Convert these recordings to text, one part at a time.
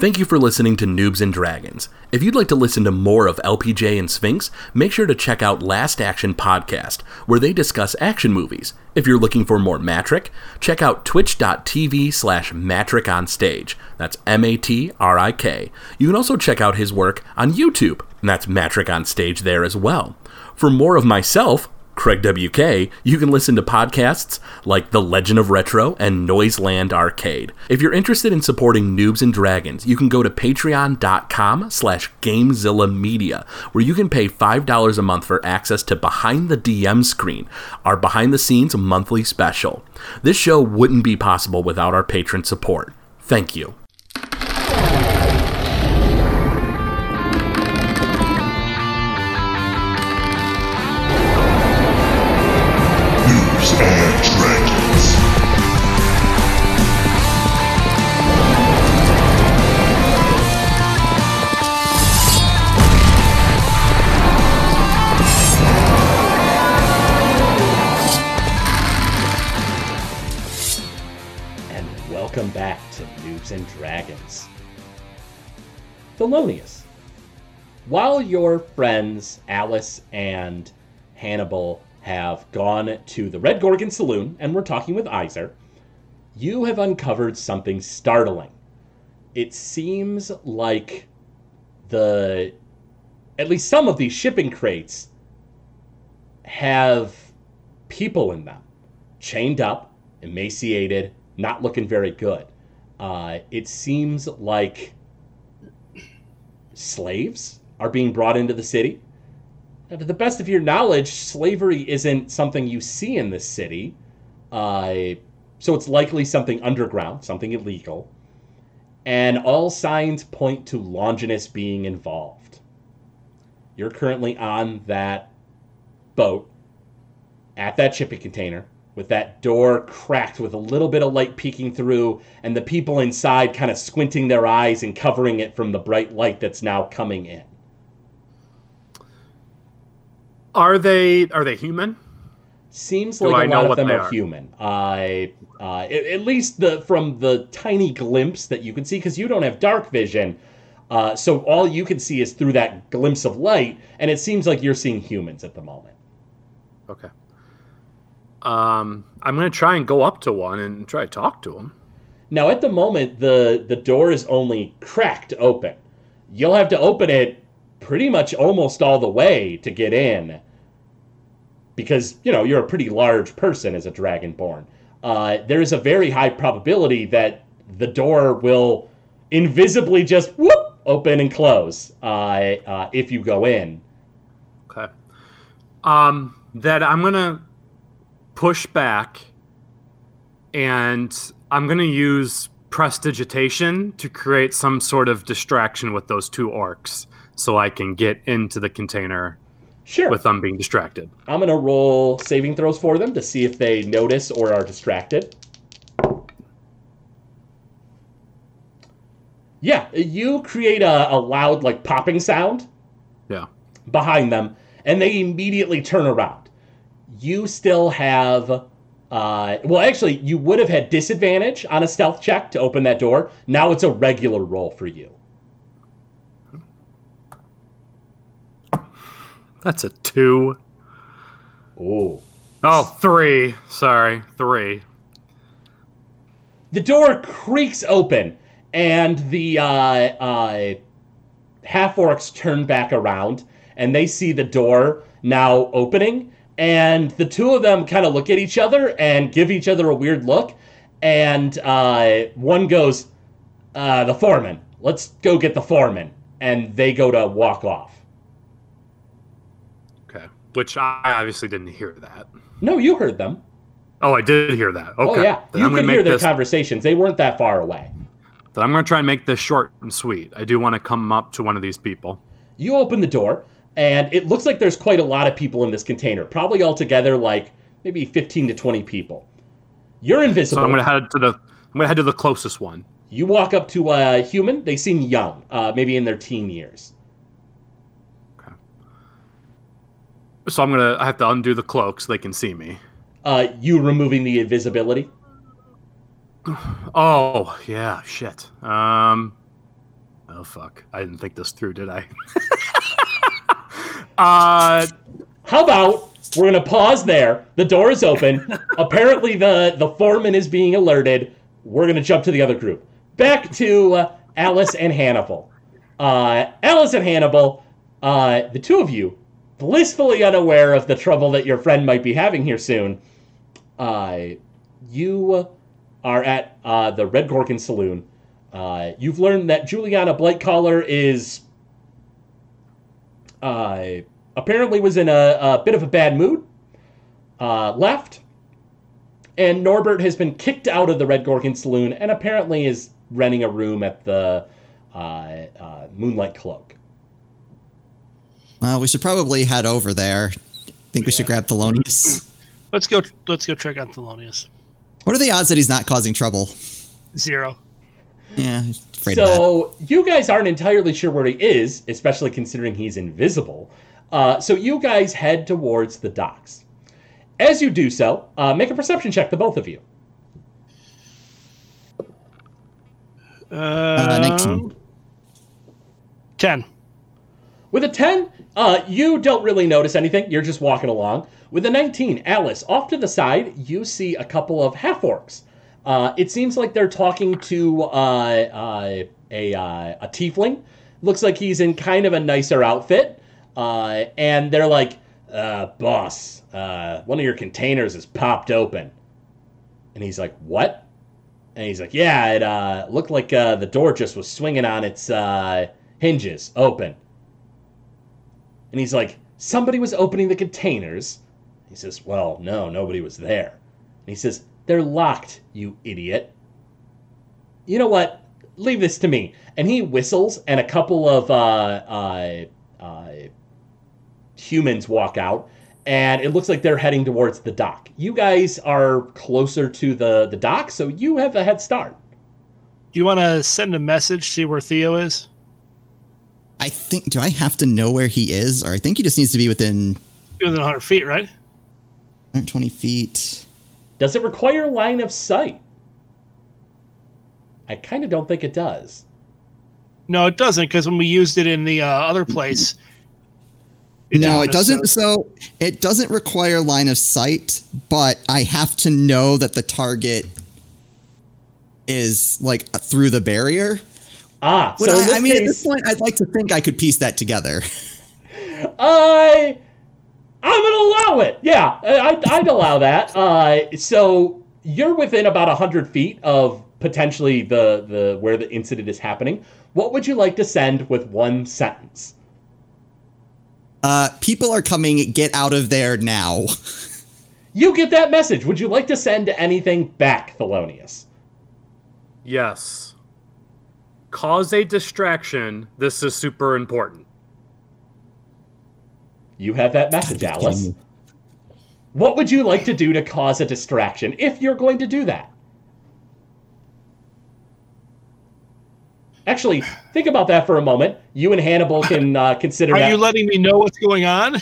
Thank you for listening to Noobs and Dragons. If you'd like to listen to more of LPJ and Sphinx, make sure to check out Last Action Podcast, where they discuss action movies. If you're looking for more Matrik, check out twitch.tv slash Matrik on stage. That's M A T R I K. You can also check out his work on YouTube, and that's Matrik on stage there as well. For more of myself, Craig WK, you can listen to podcasts like The Legend of Retro and Noiseland Arcade. If you're interested in supporting Noobs and Dragons, you can go to patreon.com slash Gamezilla Media, where you can pay $5 a month for access to Behind the DM Screen, our behind-the-scenes monthly special. This show wouldn't be possible without our patron support. Thank you. Welcome back to Noobs and Dragons. Thelonious. While your friends Alice and Hannibal have gone to the Red Gorgon Saloon and we're talking with Iser, you have uncovered something startling. It seems like the at least some of these shipping crates have people in them, chained up, emaciated, not looking very good. Uh, it seems like slaves are being brought into the city. Now, to the best of your knowledge, slavery isn't something you see in this city. Uh, so it's likely something underground, something illegal. And all signs point to Longinus being involved. You're currently on that boat at that shipping container with that door cracked with a little bit of light peeking through and the people inside kind of squinting their eyes and covering it from the bright light that's now coming in. Are they are they human? Seems Do like I a lot of them are, are? human. I, uh, at, at least the from the tiny glimpse that you can see, because you don't have dark vision, uh, so all you can see is through that glimpse of light, and it seems like you're seeing humans at the moment. Okay. Um, I'm gonna try and go up to one and try to talk to him. Now, at the moment, the the door is only cracked open. You'll have to open it pretty much almost all the way to get in, because you know you're a pretty large person as a dragonborn. Uh, there is a very high probability that the door will invisibly just whoop open and close uh, uh, if you go in. Okay. Um, that I'm gonna push back, and I'm gonna use prestidigitation to create some sort of distraction with those two orcs, so I can get into the container Sure. with them being distracted. I'm gonna roll saving throws for them to see if they notice or are distracted. Yeah, you create a, a loud like popping sound Yeah. behind them, and they immediately turn around. You still have, uh, well, actually, you would have had disadvantage on a stealth check to open that door. Now it's a regular roll for you. That's a two. Ooh. Oh, three. Sorry, three. the door creaks open and the uh, uh, half orcs turn back around and they see the door now opening and the two of them kind of look at each other and give each other a weird look and uh, one goes uh, the foreman let's go get the foreman and they go to walk off Okay. Which I obviously didn't hear that. no you heard them Oh, I did hear that. Okay. oh yeah Then you I'm can hear their this. conversations they weren't that far away Then I'm gonna try and make this short and sweet. I do want to come up to one of these people. You open the door, and it looks like there's quite a lot of people in this container. Probably altogether, like maybe 15 to 20 people. You're So invisible. I'm gonna head to the. I'm gonna head to the closest one. You walk up to a human. They seem young, uh, maybe in their teen years. Okay. So I'm gonna. I have to undo the cloak so they can see me. Uh, you removing the invisibility. Oh yeah, shit. Um, Oh fuck! I didn't think this through, did I? uh, How about we're gonna pause there? The door is open. Apparently, the the foreman is being alerted. We're gonna jump to the other group. Back to uh, Alice and Hannibal. Uh, Alice and Hannibal, uh, the two of you, blissfully unaware of the trouble that your friend might be having here soon. Uh, you are at uh, the Red Gorgon Saloon. Uh, you've learned that Juliana Blightcaller is uh, apparently was in a, a bit of a bad mood, uh, left, and Norbert has been kicked out of the Red Gorgon Saloon and apparently is renting a room at the uh, uh, Moonlight Cloak. Well, we should probably head over there. I Think we should grab Thelonious. Let's go. Let's go check out Thelonious. What are the odds that he's not causing trouble? Zero. Yeah, afraid of that. So you guys aren't entirely sure where he is, especially considering he's invisible. Uh, so you guys head towards the docks. As you do so, uh, make a perception check, the both of you. Uh, 19. Ten. With a 10, uh, you don't really notice anything. You're just walking along. With a 19, Alice, off to the side, you see a couple of half orcs. Uh, it seems like they're talking to uh, uh, a, uh, a tiefling. Looks like he's in kind of a nicer outfit. Uh, and they're like, uh, boss, uh, one of your containers is popped open. And he's like, what? And he's like, yeah, it uh, looked like uh, the door just was swinging on its uh, hinges open. And he's like, somebody was opening the containers. He says, well, no, nobody was there. And he says, they're locked, you idiot. You know what? Leave this to me. And he whistles, and a couple of uh, uh, uh, humans walk out, and it looks like they're heading towards the dock. You guys are closer to the, the dock, so you have a head start. Do you want to send a message, see where Theo is? I think. Do I have to know where he is, or I think he just needs to be within Within 100 feet, right? 120 feet? Does it require line of sight? I kind of don't think it does. No, it doesn't, because when we used it in the uh, other place, it no, it doesn't. So it doesn't require line of sight, but I have to know that the target is like through the barrier. Ah, so I, I mean, at this point, I'd like to think I could piece that together. I I'm gonna allow it. Yeah, I, I'd allow that. Uh, so you're within about hundred feet of potentially the the where the incident is happening. What would you like to send with one sentence? Uh, people are coming. Get out of there now. You get that message. Would you like to send anything back, Thelonious? yes. Cause a distraction. This is super important. You have that message, Alice. What would you like to do to cause a distraction if you're going to do that? Actually, think about that for a moment. You and Hannibal can uh, consider Are that. you letting me know what's going on? Uh,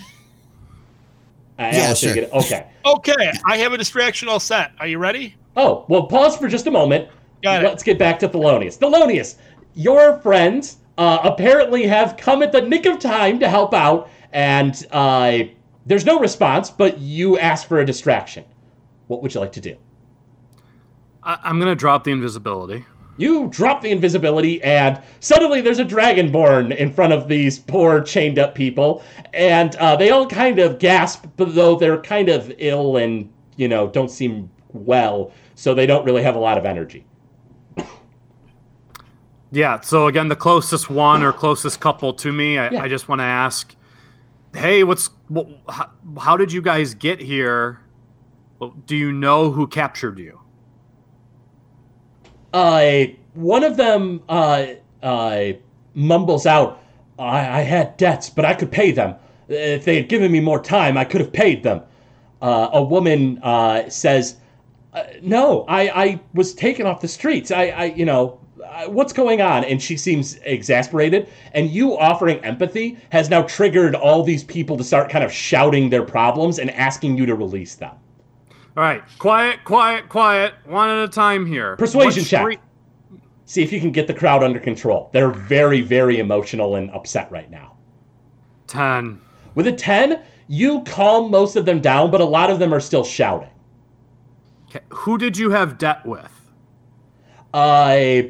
Yeah, sure. get it. Okay. Okay, I have a distraction all set. Are you ready? Oh, well, pause for just a moment. Got it. Let's get back to Thelonious. Thelonious, your friends uh, apparently have come at the nick of time to help out, and uh, there's no response, but you ask for a distraction. What would you like to do? I- I'm gonna drop the invisibility. You drop the invisibility, and suddenly there's a dragonborn in front of these poor chained up people, and uh, they all kind of gasp, though they're kind of ill and you know don't seem well, so they don't really have a lot of energy. Yeah. So again, the closest one or closest couple to me, I, Yeah. I just want to ask, hey, what's wh- how, how did you guys get here? Do you know who captured you? Uh, one of them uh, uh, mumbles out, I, I had debts, but I could pay them. If they had given me more time, I could have paid them. Uh, a woman uh, says, uh, No, I, I was taken off the streets. I, I you know, uh, what's going on? And she seems exasperated. And you offering empathy has now triggered all these people to start kind of shouting their problems and asking you to release them. All right, quiet, quiet, quiet. One at a time here. Persuasion What check. See if you can get the crowd under control. They're very, very emotional and upset right now. 10. With a 10, you calm most of them down, but a lot of them are still shouting. Okay. Who did you have debt with? Uh,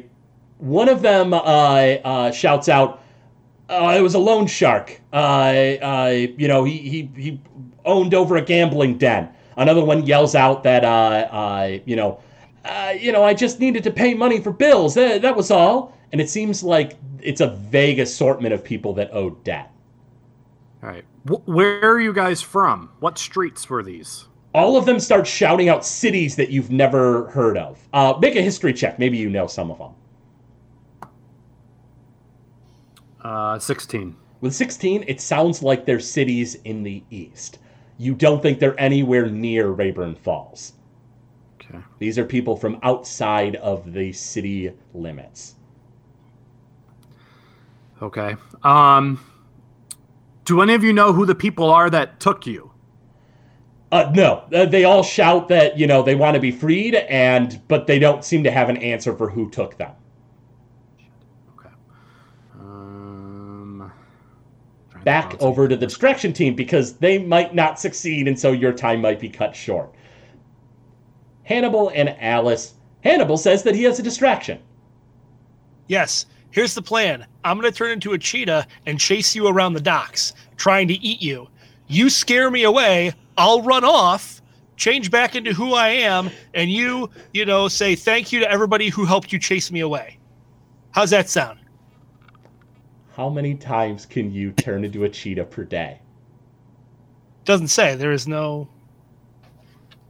one of them uh, uh, shouts out, uh, "It was a loan shark. Uh, uh, you know, he, he he owned over a gambling den." Another one yells out that, uh, uh, you know, uh, you know, I just needed to pay money for bills. That, that was all. And it seems like it's a vague assortment of people that owe debt. All right. Wh- where are you guys from? What streets were these? All of them start shouting out cities that you've never heard of. Uh, make a history check. Maybe you know some of them. Uh, 16. With 16, it sounds like they're cities in the east. You don't think they're anywhere near Rayburn Falls. Okay. These are people from outside of the city limits. Okay. Um, do any of you know who the people are that took you? Uh, no, uh, they all shout that you know they want to be freed, and but they don't seem to have an answer for who took them. Okay. Um, trying to Back balance over to the distraction team because they might not succeed, and so your time might be cut short. Hannibal and Alice. Hannibal says that he has a distraction. Yes. Here's the plan. I'm going to turn into a cheetah and chase you around the docks, trying to eat you. You scare me away. I'll run off, change back into who I am, and you, you know, say thank you to everybody who helped you chase me away. How's that sound? How many times can you turn into a cheetah per day? Doesn't say. There is no.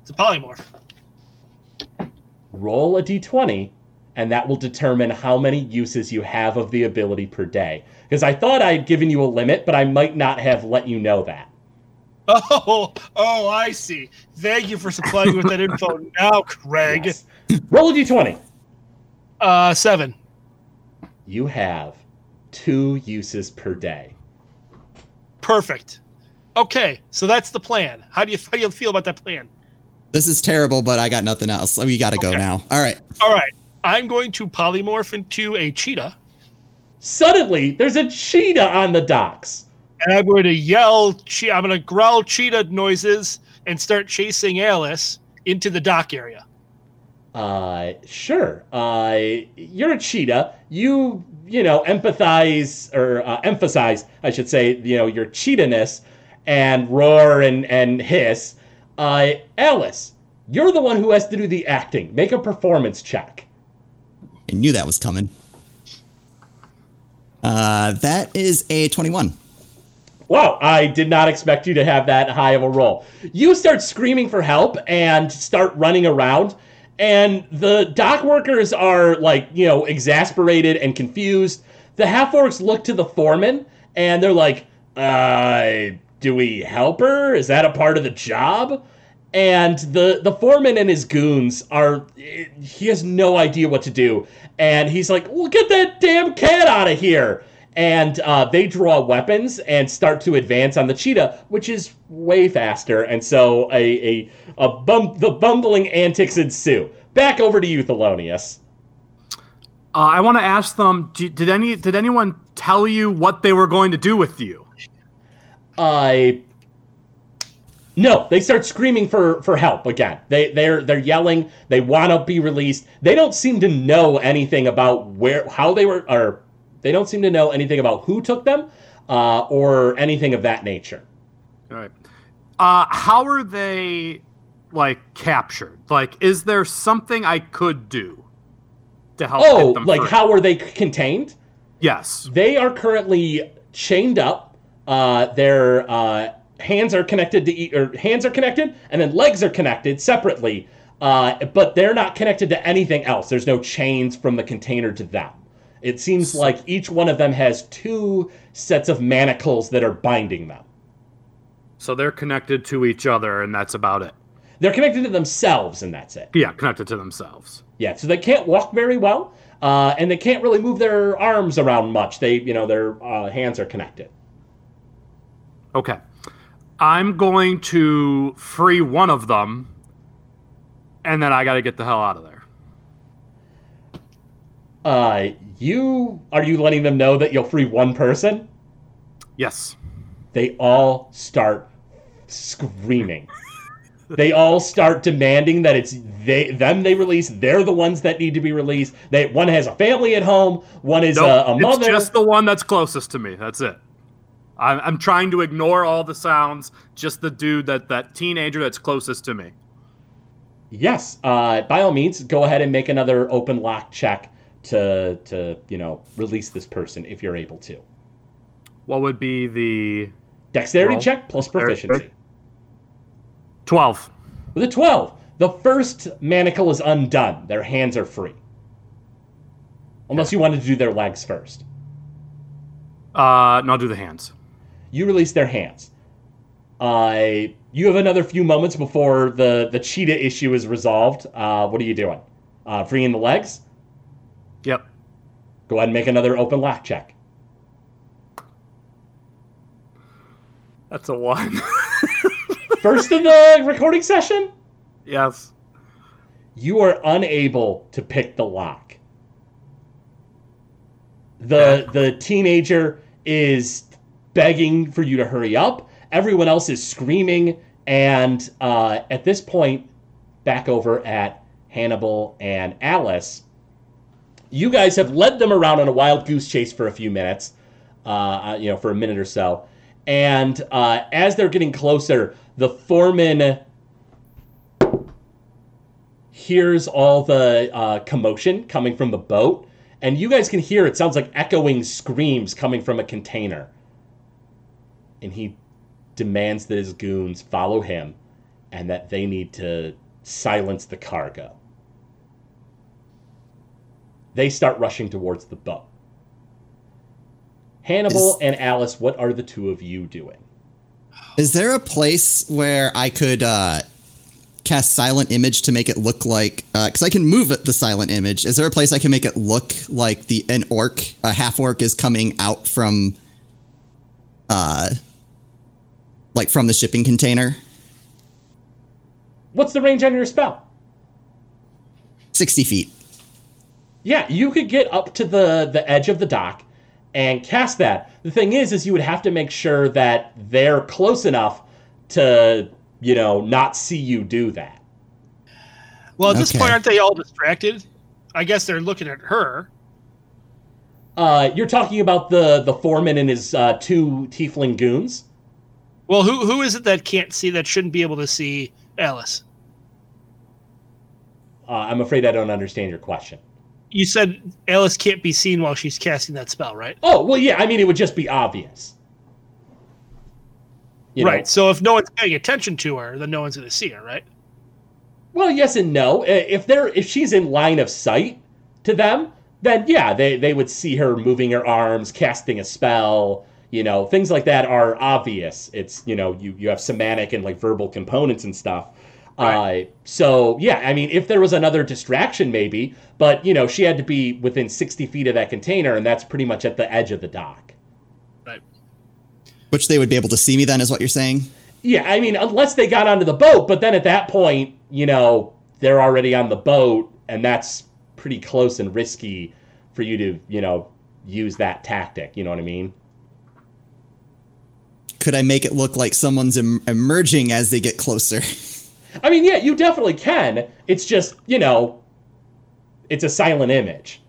It's a polymorph. Roll a d20, and that will determine how many uses you have of the ability per day. Because I thought I had given you a limit, but I might not have let you know that. Oh, oh, I see. Thank you for supplying me with that info now, Craig. Yes. Roll a d20. Uh, seven. You have two uses per day. Perfect. Okay, so that's the plan. How do you how do you feel about that plan? This is terrible, but I got nothing else. We got to go now. All right. All right, I'm going to polymorph into a cheetah, Suddenly, there's a cheetah on the docks. and I'm going to yell. Che- I'm going to growl cheetah noises and start chasing Alice into the dock area. Uh, sure. Uh, you're a cheetah. You, you know, empathize or uh, emphasize, I should say, you know, your cheetahness and roar and and hiss. Uh, Alice, you're the one who has to do the acting. Make a performance check. I knew that was coming. Uh, that is a 21. Wow, I did not expect you to have that high of a roll. You start screaming for help and start running around, and the dock workers are like, you know, exasperated and confused. The half orcs look to the foreman and they're like, uh, do we help her? Is that a part of the job? And the the foreman and his goons are he has no idea what to do. And he's like, well, get that damn cat out of here and uh, they draw weapons and start to advance on the cheetah, which is way faster. And so a a, a bum, the bumbling antics ensue. Back over to you, Thelonious. Uh, I want to ask them. Did, did any did anyone tell you what they were going to do with you? I no, they start screaming for for help again. They they're they're yelling. They want to be released. They don't seem to know anything about where how they were or they don't seem to know anything about who took them uh, or anything of that nature. All right. Uh, how are they like captured? Like, is there something I could do to help Oh, them like free? how are they contained? Yes. They are currently chained up. Uh, their uh, hands are connected to e- or hands are connected, and then legs are connected separately. Uh, but they're not connected to anything else. There's no chains from the container to them. It seems like each one of them has two sets of manacles that are binding them. So they're connected to each other, and that's about it. They're connected to themselves, and that's it. Yeah, connected to themselves. Yeah, so they can't walk very well, uh, and they can't really move their arms around much. They, you know, their uh, hands are connected. Okay. I'm going to free one of them, and then I got to get the hell out of there. Uh, you are you letting them know that you'll free one person? Yes. They all start screaming. they all start demanding that it's they them they release. They're the ones that need to be released. They one has a family at home. One is Nope, a, a mother. It's just the one that's closest to me. That's it. I'm, I'm trying to ignore all the sounds. Just the dude that that teenager that's closest to me. Yes, uh, by all means, go ahead and make another open lock check to to you know release this person if you're able to. What would be the Dexterity Roll. check plus proficiency. twelve? With a twelve, the first manacle is undone. Their hands are free, unless you wanted to do their legs first. Uh, no, I'll do the hands. You release their hands. Uh, you have another few moments before the the cheetah issue is resolved. Uh, what are you doing? Uh, freeing the legs. Yep. Go ahead and make another open lock check. That's a one. First in the recording session. yes. you are unable to pick the lock. The the teenager is begging for you to hurry up. Everyone else is screaming, and uh, at this point, back over at Hannibal and Alice, you guys have led them around on a wild goose chase for a few minutes, uh, you know, for a minute or so, and uh, as they're getting closer, the foreman hears all the uh, commotion coming from the boat, and you guys can hear it sounds like echoing screams coming from a container. And he demands that his goons follow him and that they need to silence the cargo. They start rushing towards the boat. Hannibal Is- and Alice, what are the two of you doing? Is there a place where I could uh, cast silent image to make it look like? Because I can move it, the silent image. Is there a place I can make it look like the an orc, a half orc, is coming out from, uh, like from the shipping container? What's the range on your spell? Sixty feet. Yeah, you could get up to the the edge of the dock and cast that. The thing is, is you would have to make sure that they're close enough to, you know, not see you do that. Well, at this Okay. point, aren't they all distracted? I guess they're looking at her. Uh, you're talking about the the foreman and his uh, two tiefling goons. Well, who who is it that can't see that shouldn't be able to see Alice? Uh, I'm afraid I don't understand your question. You said Alice can't be seen while she's casting that spell, right? Oh well, yeah. I mean, it would just be obvious. You know? right. So if no one's paying attention to her, then no one's going to see her, right? Well, yes and no. Uh, if they're if she's in line of sight to them, then yeah, they they would see her moving her arms, casting a spell. You know, things like that are obvious. It's you know you you have somatic and like verbal components and stuff. Right. Uh, so yeah, I mean, if there was another distraction, maybe, but you know, she had to be within sixty feet of that container, and that's pretty much at the edge of the dock. Right. Which they would be able to see me then, is what you're saying? Yeah, I mean, unless they got onto the boat, but then at that point, you know, they're already on the boat, and that's pretty close and risky for you to, you know, use that tactic. You know what I mean? Could I make it look like someone's em- emerging as they get closer? I mean, yeah, you definitely can. It's just, you know, it's a silent image.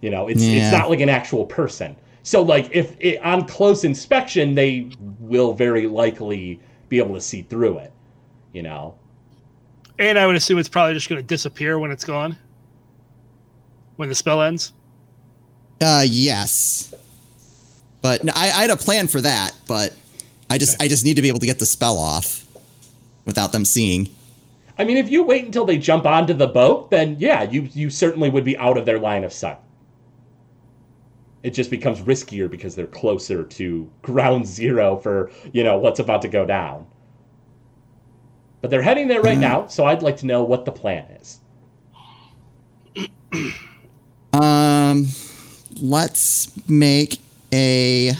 You know, it's Yeah. it's not like an actual person. So, like, if it, on close inspection, they will very likely be able to see through it. You know. And I would assume it's probably just going to disappear when it's gone. When the spell ends. Uh, yes. But no, I, I had a plan for that, but I just I just need to be able to get the spell off without them seeing. I mean, if you wait until they jump onto the boat, then yeah, you you certainly would be out of their line of sight. It just becomes riskier because they're closer to ground zero for you know what's about to go down. But they're heading there right now, so I'd like to know what the plan is. Um, let's make a.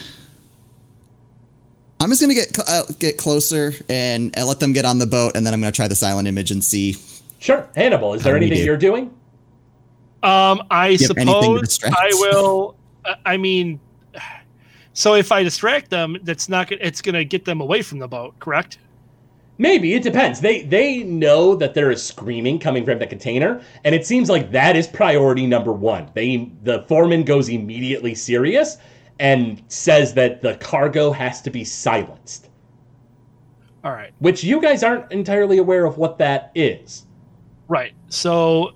I'm just gonna get uh, get closer and uh, let them get on the boat, and then I'm gonna try the silent image and see. Sure, Hannibal, is there How do we anything do? you're doing? Um, I you have anything to suppose? I will. I- I mean, so if I distract them, that's not. gonna It's going to get them away from the boat, correct? Maybe it depends. They they know that there is screaming coming from the container, and it seems like that is priority number one. They the foreman goes immediately serious and says that the cargo has to be silenced, All right. which you guys aren't entirely aware of what that is. Right. So,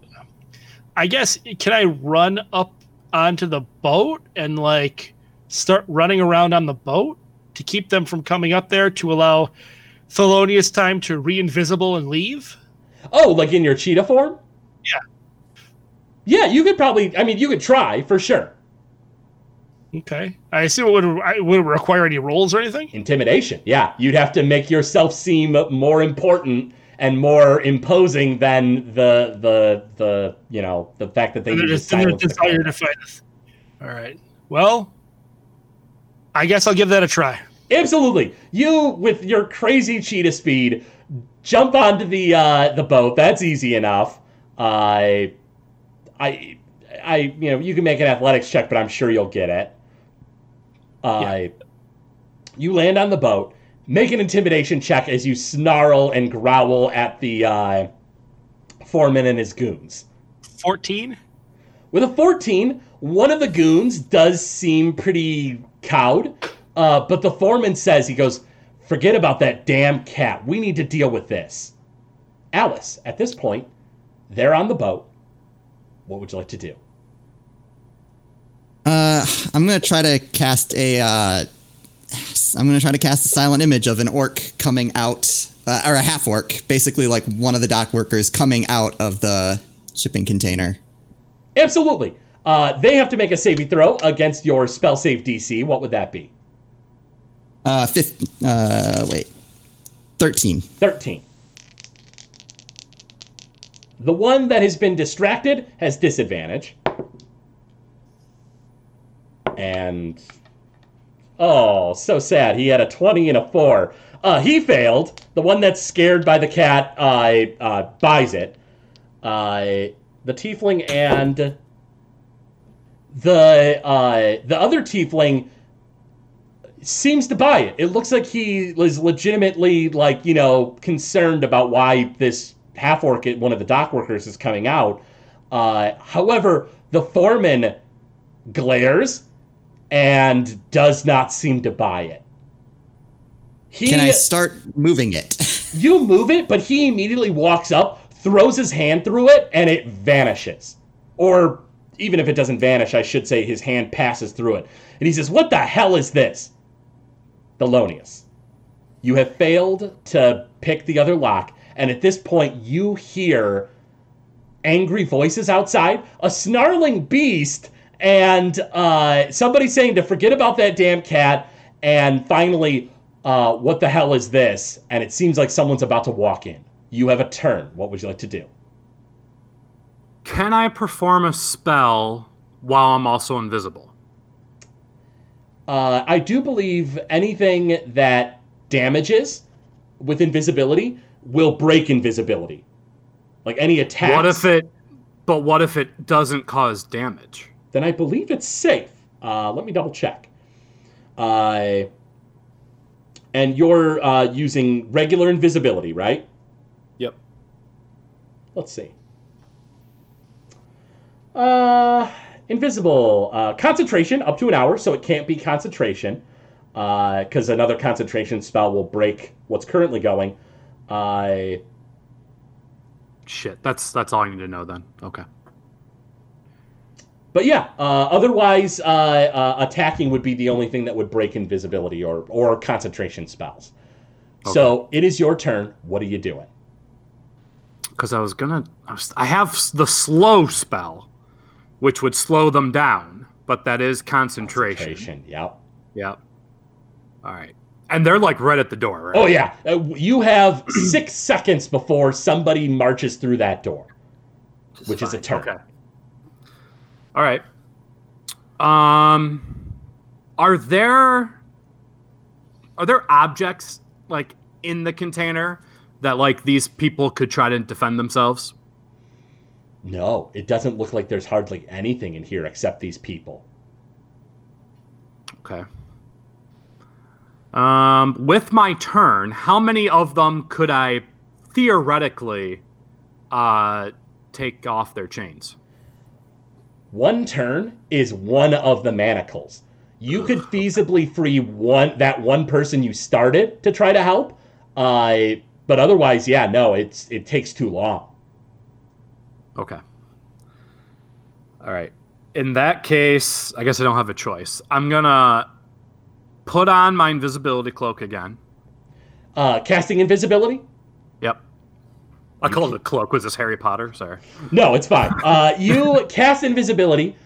I guess can I run up onto the boat and like start running around on the boat to keep them from coming up there to allow Thelonious time to re-invisible and leave? Oh, like in your cheetah form? Yeah. Yeah, you could probably. I mean, you could try for sure. Okay. I assume it would it would require any rolls or anything. Intimidation. Yeah, you'd have to make yourself seem more important and more imposing than the the the you know the fact that they And need their, to and their silence desire to fight us. All right. Well, I guess I'll give that a try. Absolutely. You with your crazy cheetah speed jump onto the uh the boat. That's easy enough. I I I you know, you can make an athletics check, but I'm sure you'll get it. Uh you land on the boat. Make an intimidation check as you snarl and growl at the uh foreman and his goons. Fourteen. With a 14, one of the goons does seem pretty cowed, uh, but the foreman says, he goes, Forget about that damn cat. We need to deal with this. Alice, at this point, they're on the boat. What would you like to do? Uh, I'm gonna try to cast a. Uh, I'm gonna try to cast a silent image of an orc coming out, uh, or a half orc, basically like one of the dock workers coming out of the shipping container. Absolutely. Uh, they have to make a saving throw against your spell save DC. What would that be? Uh, fifth. Uh, wait, thirteen. 13. The one that has been distracted has disadvantage. And oh, so sad. He had a 20 and a 4. Uh, he failed. The one that's scared by the cat uh, uh, buys it. Uh, the tiefling and the uh, the other tiefling seems to buy it. It looks like he was legitimately like, you know, concerned about why this half orc, one of the dock workers, is coming out. Uh, however, the foreman glares and does not seem to buy it. He, Can I start moving it? you move it, but he immediately walks up, throws his hand through it, and it vanishes. Or even if it doesn't vanish, I should say his hand passes through it. And he says, What the hell is this? Thelonious. You have failed to pick the other lock, and at this point, you hear angry voices outside, a snarling beast, and uh, somebody saying to forget about that damn cat, and finally, uh, what the hell is this? And it seems like someone's about to walk in. You have a turn. What would you like to do? Can I perform a spell while I'm also invisible? Uh, I do believe anything that damages with invisibility will break invisibility. Like any attack. What if it? But what if it doesn't cause damage? Then I believe it's safe. Uh, let me double check. Uh, and you're uh, using regular invisibility, right? Yep. Let's see. Uh, invisible. Uh, concentration up to an hour, so it can't be concentration. Because another concentration spell will break what's currently going. Uh, Shit. That's that's all I need to know then. Okay. But yeah, uh, otherwise, uh, uh, attacking would be the only thing that would break invisibility or, or concentration spells. So it is your turn. What are you doing? Because I was gonna. I, was, I have the slow spell, which would slow them down, but that is concentration. Concentration, Yep. Yep. All right. And they're like right at the door, right? Oh yeah, uh, you have six seconds before somebody marches through that door, which is a turn. Okay. All right. Um, are there are there objects like in the container that like these people could try to defend themselves? No, it doesn't look like there's hardly anything in here except these people. Okay. Um, with my turn, how many of them could I theoretically uh, take off their chains? One turn is one of the manacles. You could feasibly free one that one person you started to try to help, uh, but otherwise, yeah, no, it's it takes too long. Okay. All right. In that case, I guess I don't have a choice. I'm gonna put on my invisibility cloak again. Uh, casting invisibility? I called it a cloak. Was this Harry Potter? Sorry. No, it's fine. Uh, you cast invisibility.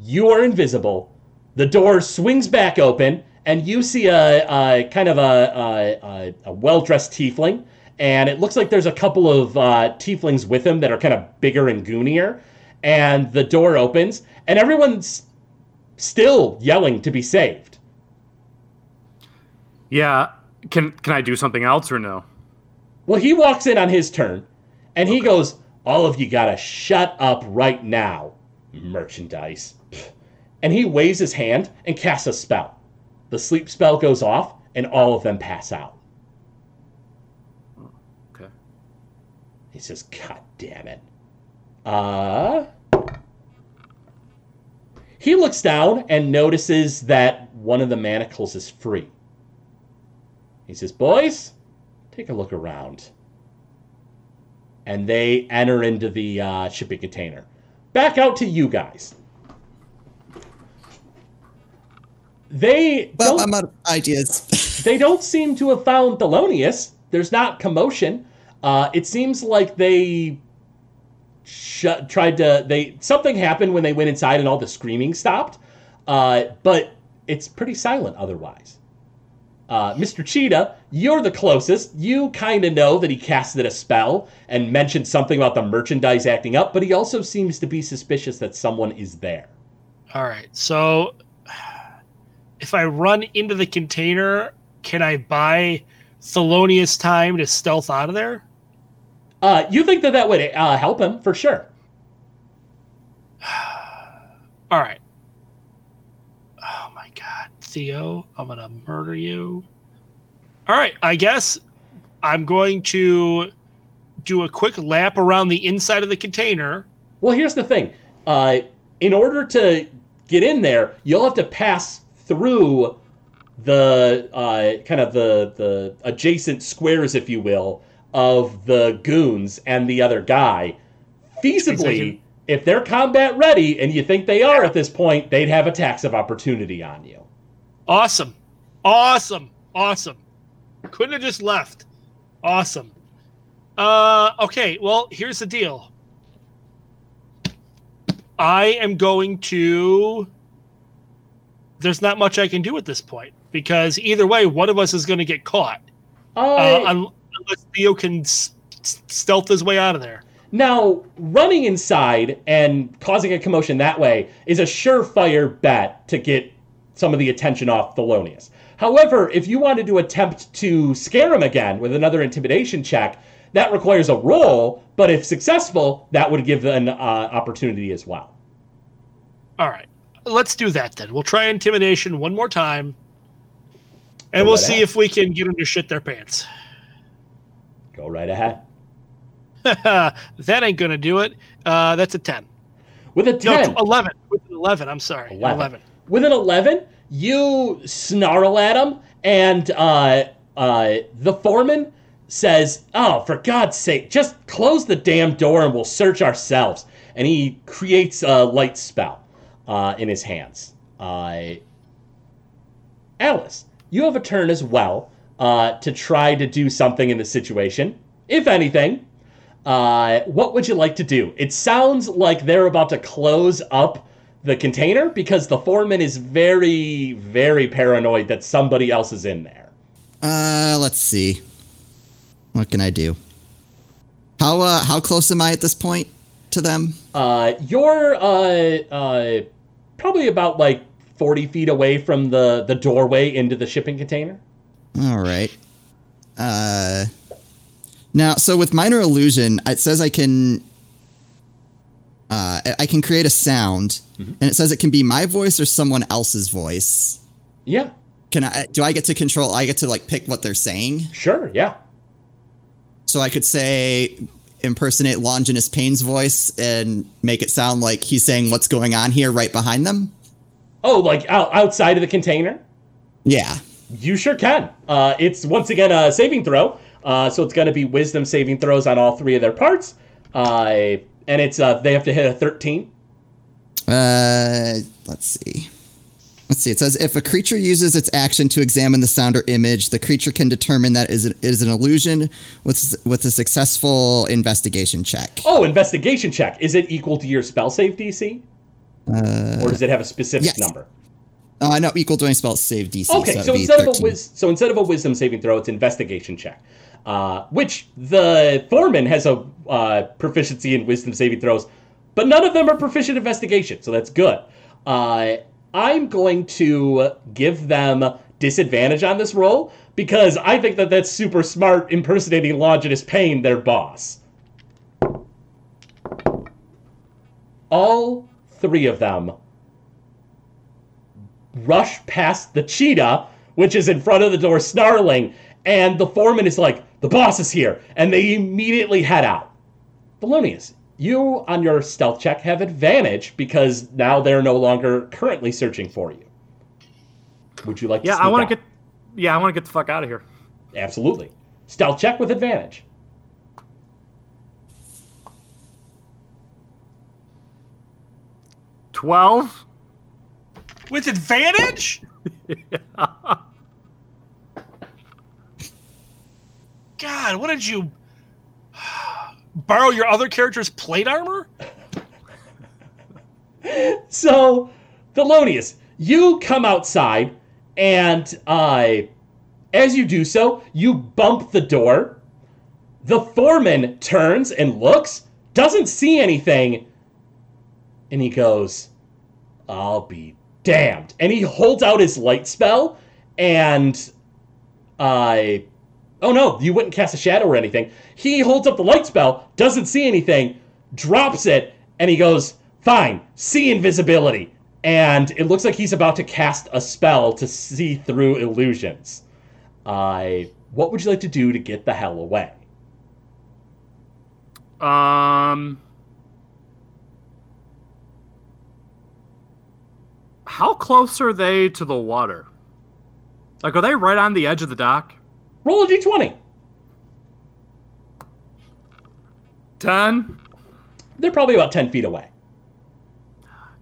You are invisible. The door swings back open, and you see a, a kind of a, a, a, a well-dressed tiefling. And it looks like there's a couple of uh, tieflings with him that are kind of bigger and goonier. And the door opens, and everyone's still yelling to be saved. Yeah. Can can I do something else or no? Well, he walks in on his turn, and he goes, All of you gotta shut up right now. Merchandise. And he waves his hand and casts a spell. The sleep spell goes off, and all of them pass out. Okay. He says, God damn it. Uh. He looks down and notices that one of the manacles is free. He says, Boys, take a look around. And they enter into the uh, shipping container. Back out to you guys. They Well, don't, I'm out of ideas. they don't seem to have found Thelonious. There's not commotion. Uh, it seems like they shut, tried to. They something happened when they went inside and all the screaming stopped. Uh, but it's pretty silent otherwise. Uh, Mr. Cheetah, you're the closest. You kind of know that he casted a spell and mentioned something about the merchandise acting up, but he also seems to be suspicious that someone is there. All right. So if I run into the container, can I buy Thelonious time to stealth out of there? Uh, you think that that would uh, help him for sure? All right. Theo, I'm going to murder you. All right, I guess I'm going to do a quick lap around the inside of the container. Well, here's the thing. Uh, in order to get in there, you'll have to pass through the uh, kind of the the adjacent squares, if you will, of the goons and the other guy. Feasibly, if they're combat ready, and you think they are at this point, they'd have attacks of opportunity on you. Awesome. Awesome. Awesome. Couldn't have just left. Awesome. Uh okay, well, here's the deal. I am going to There's not much I can do at this point because either way one of us is going to get caught. Uh, Uh, un- unless Theo can s- stealth his way out of there. Now, running inside and causing a commotion that way is a surefire bet to get some of the attention off Thelonious. However, if you wanted to attempt to scare him again with another intimidation check, that requires a roll, but if successful, that would give an uh, opportunity as well. All right. Let's do that then. We'll try intimidation one more time. And Go we'll right see ahead. if we can get them to shit their pants. Go right ahead. that ain't gonna do it. Uh, that's a ten. With a No, 10, tw- eleven. With an eleven. I'm sorry. An 11. With an 11, you snarl at him, and uh, uh, the foreman says, Oh, for God's sake, just close the damn door and we'll search ourselves. And he creates a light spell uh, in his hands. Uh, Alice, you have a turn as well uh, to try to do something in the situation. If anything, uh, what would you like to do? It sounds like they're about to close up the container because the foreman is very, very paranoid that somebody else is in there. Uh, let's see. What can I do? How uh how close am I at this point to them? Uh, you're uh, uh, probably about like 40 feet away from the, the doorway into the shipping container. All right. Uh, now, so with minor illusion, it says I can I- I can create a sound, and it says it can be my voice or someone else's voice. Yeah, Can I? Do I get to control? I get to like pick what they're saying. sure. Yeah. So I could say impersonate Longinus Payne's voice and make it sound like he's saying what's going on here right behind them. Oh, like out, outside of the container? Yeah. You sure can. Uh, it's once again a saving throw. Uh, so it's going to be wisdom saving throws on all three of their parts. Uh, and it's uh, they have to hit a 13. Uh, let's see. Let's see. It says if a creature uses its action to examine the sound or image, the creature can determine that is it is an illusion with with a successful investigation check. Oh, investigation check. Is it equal to your spell save DC? or does it have a specific yes. number? Oh, I know equal to any spell save DC. Okay, so be instead of a 13. wis- so instead of a wisdom saving throw, it's investigation check, uh, which the foreman has a uh, proficiency in wisdom saving throws, but none of them are proficient investigation, so that's good. Uh, I'm going to give them disadvantage on this roll because I think that that's super smart impersonating Longinus Payne, their boss. All three of them rush past the cheetah, which is in front of the door snarling, and the foreman is like, the boss is here, and they immediately head out. Thelonious, you on your stealth check have advantage because now they're no longer currently searching for you. Would you like to Yeah, I want to get. Yeah, I want to get the fuck out of here. Absolutely. Stealth check with advantage. Twelve. With advantage? God, what did you borrow your other character's plate armor? So, Thelonious, you come outside, and uh, as you do so, you bump the door. The foreman turns and looks, doesn't see anything, and he goes, I'll be damned. And he holds out his light spell, and I. oh no, you wouldn't cast a shadow or anything. He holds up the light spell, doesn't see anything, drops it, and he goes, Fine, see invisibility. And it looks like he's about to cast a spell to see through illusions. I. what would you like to do to get the hell away? Um. How close are they to the water? Like, are they right on the edge of the dock? Roll a d20. Ten. They're probably about 10 feet away.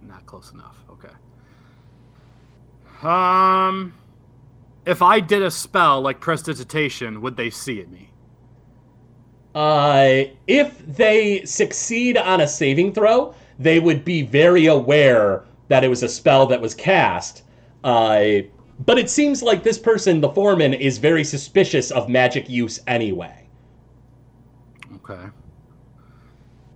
Not close enough. Okay. Um, if I did a spell like prestidigitation, would they see it me? Uh, if they succeed on a saving throw, they would be very aware that it was a spell that was cast. Uh, but it seems like this person, the foreman, is very suspicious of magic use anyway. Okay.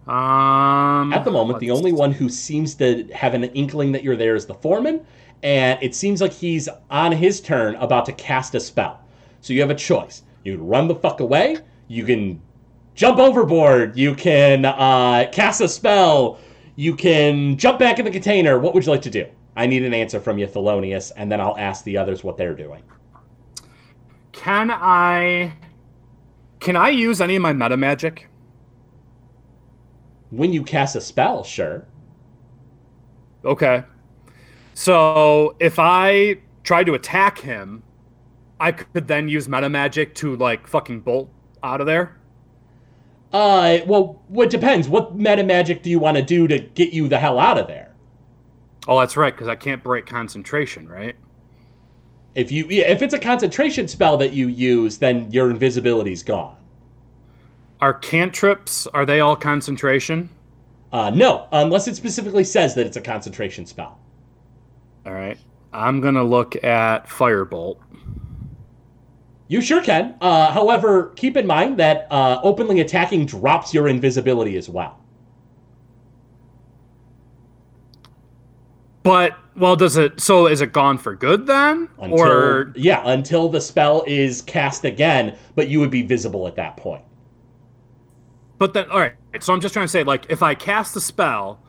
Um. At the moment, the only one who seems to have an inkling that you're there is the foreman, and it seems like he's on his turn about to cast a spell. So you have a choice. You can run the fuck away, you can jump overboard, you can uh, cast a spell, you can jump back in the container. What would you like to do? I need an answer from you, Thelonious, and then I'll ask the others what they're doing. Can I? Can I use any of my meta magic? When you cast a spell, sure. Okay. So if I try to attack him, I could then use meta magic to like fucking bolt out of there. Uh, well, it depends. What meta magic do you want to do to get you the hell out of there? Oh, that's right, because I can't break concentration, right? If you if it's a concentration spell that you use, then your invisibility's gone. Are cantrips are they all concentration? Uh, no, unless it specifically says that it's a concentration spell. All right. I'm gonna look at firebolt. You sure can. Uh, however, keep in mind that uh, openly attacking drops your invisibility as well. But well, does it? So is it gone for good then, Until or yeah, until the spell is cast again, but you would be visible at that point. But then, all right. So I'm just trying to say, like, if I cast the spell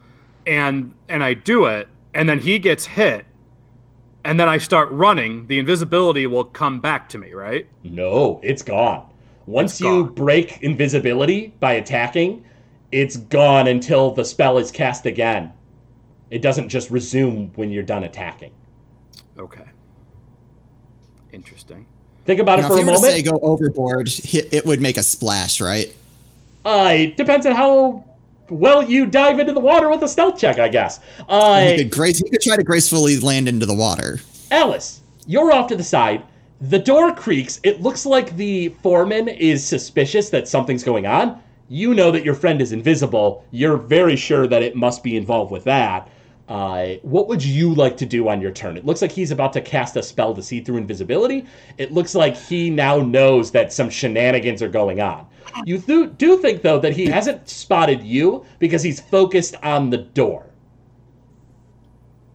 and and I do it, and then he gets hit, and then I start running, the invisibility will come back to me, right? No, it's gone. Once It's you gone. break invisibility by attacking, it's gone until the spell is cast again. It doesn't just resume when you're done attacking. Okay. Interesting. Think about Now, it for if a you were to moment. say go overboard, it would make a splash, right? Uh, it depends on how well you dive into the water with a stealth check, I guess. Uh, You could, grace, you could try to gracefully land into the water. Alice, you're off to the side. The door creaks. It looks like the foreman is suspicious that something's going on. You know that your friend is invisible. You're very sure that it must be involved with that. Uh, what would you like to do on your turn? It looks like he's about to cast a spell to see through invisibility. It looks like he now knows that some shenanigans are going on. You th- do think, though, that he hasn't spotted you because he's focused on the door.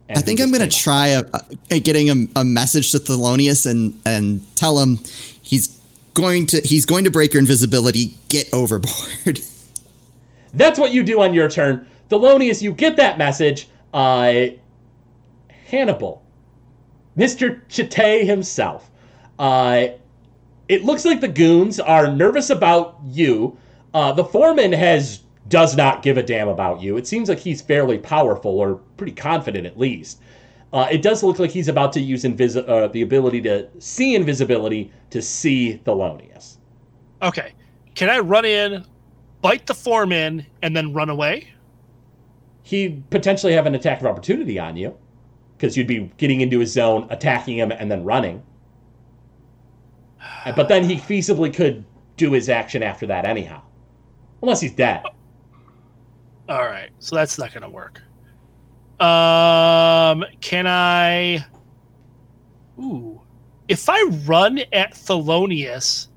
And I think I'm going to try a, a, getting a, a message to Thelonious and and tell him he's going to he's going to break your invisibility. Get overboard. That's what you do on your turn. Thelonious, you get that message. Uh, Hannibal, Mr. Chite himself. Uh, it looks like the goons are nervous about you. Uh, the foreman has does not give a damn about you. It seems like he's fairly powerful, or pretty confident at least. Uh, it does look like he's about to use invisi- uh, the ability to see invisibility to see Thelonious. Okay. Can I run in, bite the foreman, and then run away? He'd potentially have an attack of opportunity on you because you'd be getting into his zone, attacking him, and then running. But then he feasibly could do his action after that anyhow, unless he's dead. All right. So that's not going to work. Um, can I? Ooh, if I run at Thelonious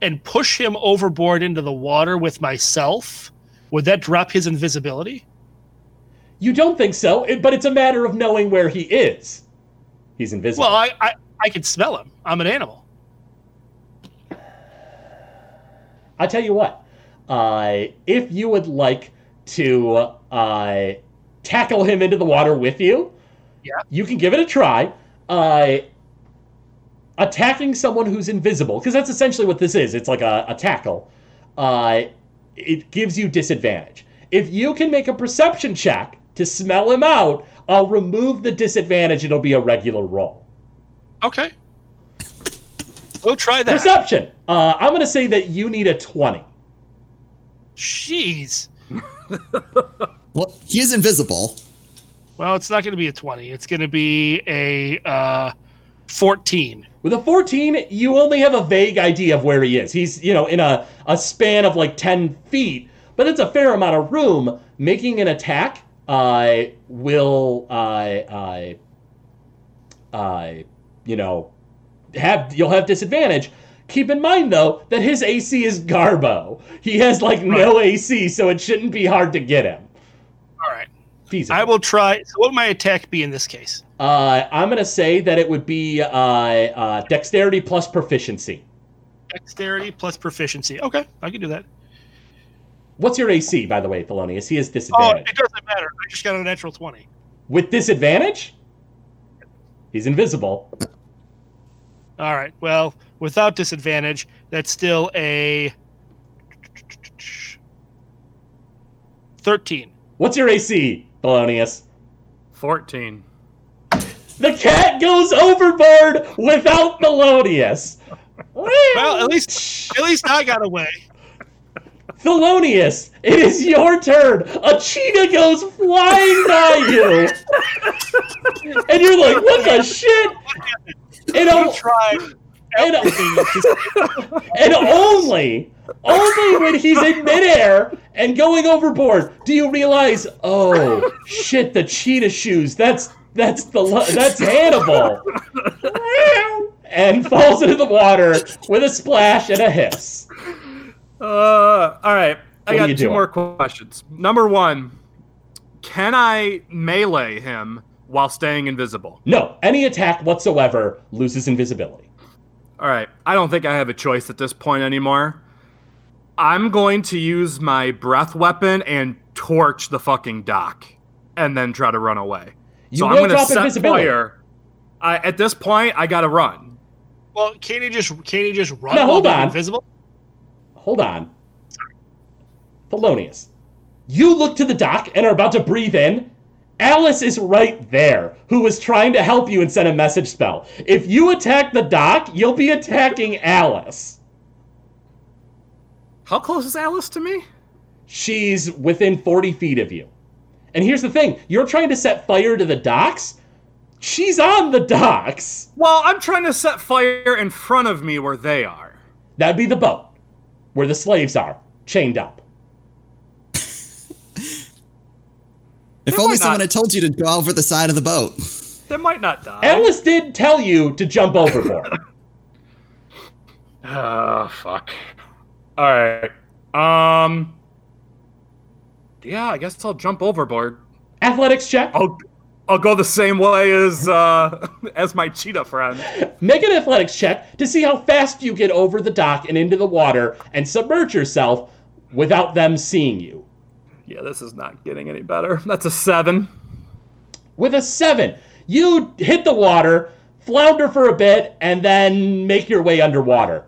and push him overboard into the water with myself, would that drop his invisibility? You don't think so, but it's a matter of knowing where he is. He's invisible. Well, I I, I can smell him. I'm an animal. I tell you what, uh, if you would like to uh, tackle him into the water with you, Yeah. you can give it a try. Uh, attacking someone who's invisible, because that's essentially what this is. It's like a, a tackle. Uh, it gives you disadvantage. If you can make a perception check to smell him out, I'll remove the disadvantage. It'll be a regular roll. Okay. We'll try that. Perception. Uh, I'm going to say that you need a 20. Jeez. well, he is invisible. Well, it's not going to be a 20. It's going to be a uh, 14. With a 14, you only have a vague idea of where he is. He's, you know, in a, a span of like 10 feet, but it's a fair amount of room. Making an attack uh, will, uh, uh, uh, you know, have you'll have disadvantage. Keep in mind though that his AC is Garbo. He has like no AC, so it shouldn't be hard to get him. All right. Feasible. I will try. So, what would my attack be in this case? Uh, I'm gonna say that it would be uh, uh, dexterity plus proficiency. Dexterity plus proficiency. Okay, I can do that. What's your AC, by the way, Thelonious? He has Oh, disadvantage. it doesn't matter. I just got a natural 20. With disadvantage? He's invisible. All right. Well, without disadvantage, that's still a 13. What's your AC, Thelonious? 14. The cat goes overboard without Thelonious. Well, at least at least I got away. Thelonious, it is your turn. A cheetah goes flying by you. and you're like, what the shit? And, o- tried and, and only, only when he's in midair and going overboard do you realize, oh shit, the cheetah shoes. That's that's the that's Hannibal. and falls into the water with a splash and a hiss. Uh, all right. I What are got two doing? more questions. Number one, can I melee him while staying invisible? No, any attack whatsoever loses invisibility. All right. I don't think I have a choice at this point anymore. I'm going to use my breath weapon and torch the fucking dock, and then try to run away. You so will I'm going to set invisibility. fire. I, at this point, I gotta run. Well, can't he just can't he just run No, while hold on. invisible? Hold on. Thelonious, you look to the dock and are about to breathe in. Alice is right there, who was trying to help you and send a message spell. If you attack the dock, you'll be attacking Alice. How close is Alice to me? She's within 40 feet of you. And here's the thing you're trying to set fire to the docks. She's on the docks. Well, I'm trying to set fire in front of me where they are. That'd be the boat, where the slaves are, chained up. If They only someone not- had told you to go over the side of the boat. They might not die. Alice did tell you to jump overboard. Oh, fuck. Alright. Um. Yeah, I guess I'll jump overboard. Athletics check. I'll I'll go the same way as uh as my cheetah friend. Make an athletics check to see how fast you get over the dock and into the water and submerge yourself without them seeing you. Yeah, this is not getting any better. That's a seven. With a seven, you hit the water, flounder for a bit, and then make your way underwater.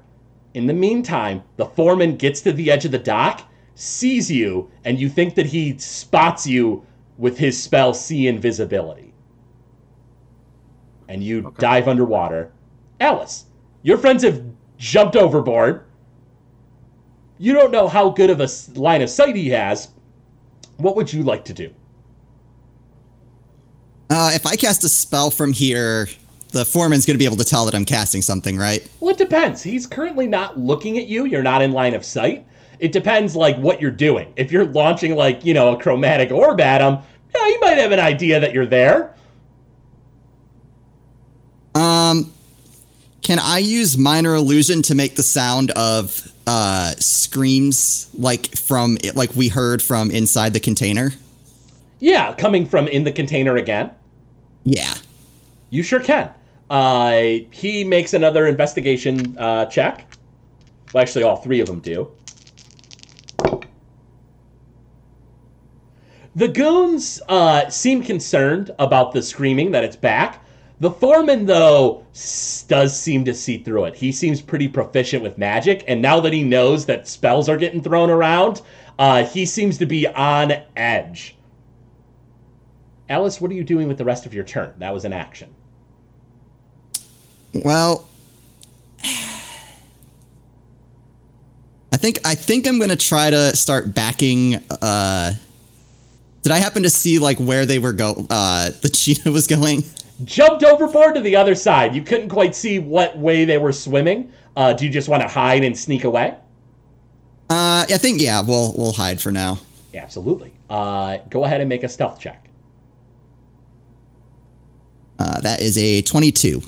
In the meantime, the foreman gets to the edge of the dock, sees you, and you think that he spots you with his spell See Invisibility. And you dive underwater. Alice, your friends have jumped overboard. You don't know how good of a line of sight he has. What would you like to do? Uh, if I cast a spell from here, the foreman's going to be able to tell that I'm casting something, right? Well, it depends. He's currently not looking at you. You're not in line of sight. It depends, like, what you're doing. If you're launching, like, you know, a chromatic orb at him, yeah, he might have an idea that you're there. Um, can I use minor illusion to make the sound of uh, screams like from like we heard from inside the container? Yeah, coming from in the container again. Yeah. You sure can. Uh, he makes another investigation uh, check. Well, actually, all three of them do. The goons uh, seem concerned about the screaming that it's back. The foreman, though, does seem to see through it. He seems pretty proficient with magic, and now that he knows that spells are getting thrown around, uh, he seems to be on edge. Alice, what are you doing with the rest of your turn? That was an action. Well, I think I think I'm gonna try to start backing. Uh, did I happen to see like where they were go? Uh, the cheetah was going. jumped overboard to the other side. You couldn't quite see what way they were swimming. Uh, do you just want to hide and sneak away? Uh, I think yeah. We'll we'll hide for now. Absolutely. Uh, go ahead and make a stealth check. Uh, that is a 22.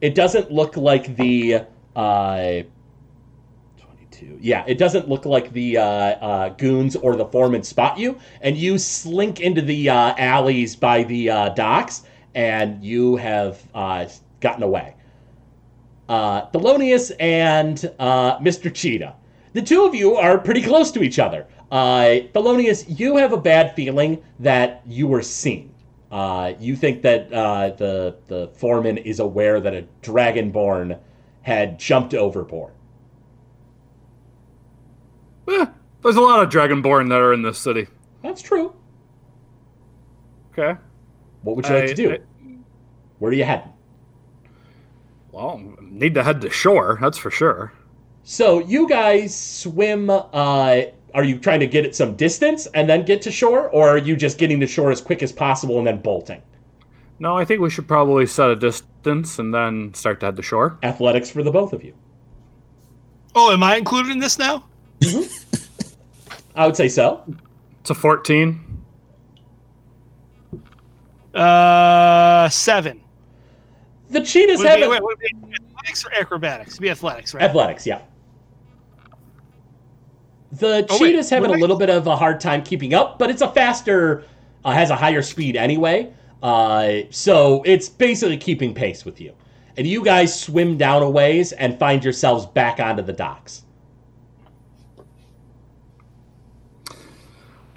It doesn't look like the uh, 22. Yeah, it doesn't look like the uh, uh, goons or the foreman spot you, and you slink into the uh, alleys by the uh, docks, and you have uh, gotten away. Uh, Thelonious and Mr. Cheetah. The two of you are pretty close to each other. Thelonious, you have a bad feeling that you were seen. You think that the the foreman is aware that a dragonborn had jumped overboard. Eh, there's a lot of Dragonborn that are in this city. That's true. Okay. What would you like to do? I- Where are you heading? well, need to head to shore, that's for sure. So you guys swim. Uh, are you trying to get at some distance and then get to shore, or are you just getting to shore as quick as possible and then bolting? No, I think we should probably set a distance and then start to head to shore. Athletics for the both of you. Oh, am I included in this now? I would say so. It's a 14. Uh, seven. The cheetahs Would it have be, a- wait, would it be athletics or acrobatics? It'd be athletics, right? Athletics, yeah. The Oh, wait, cheetah's having would a I- little bit of a hard time keeping up, but it's a faster, uh, has a higher speed anyway. Uh, so it's basically keeping pace with you. And you guys swim down a ways and find yourselves back onto the docks.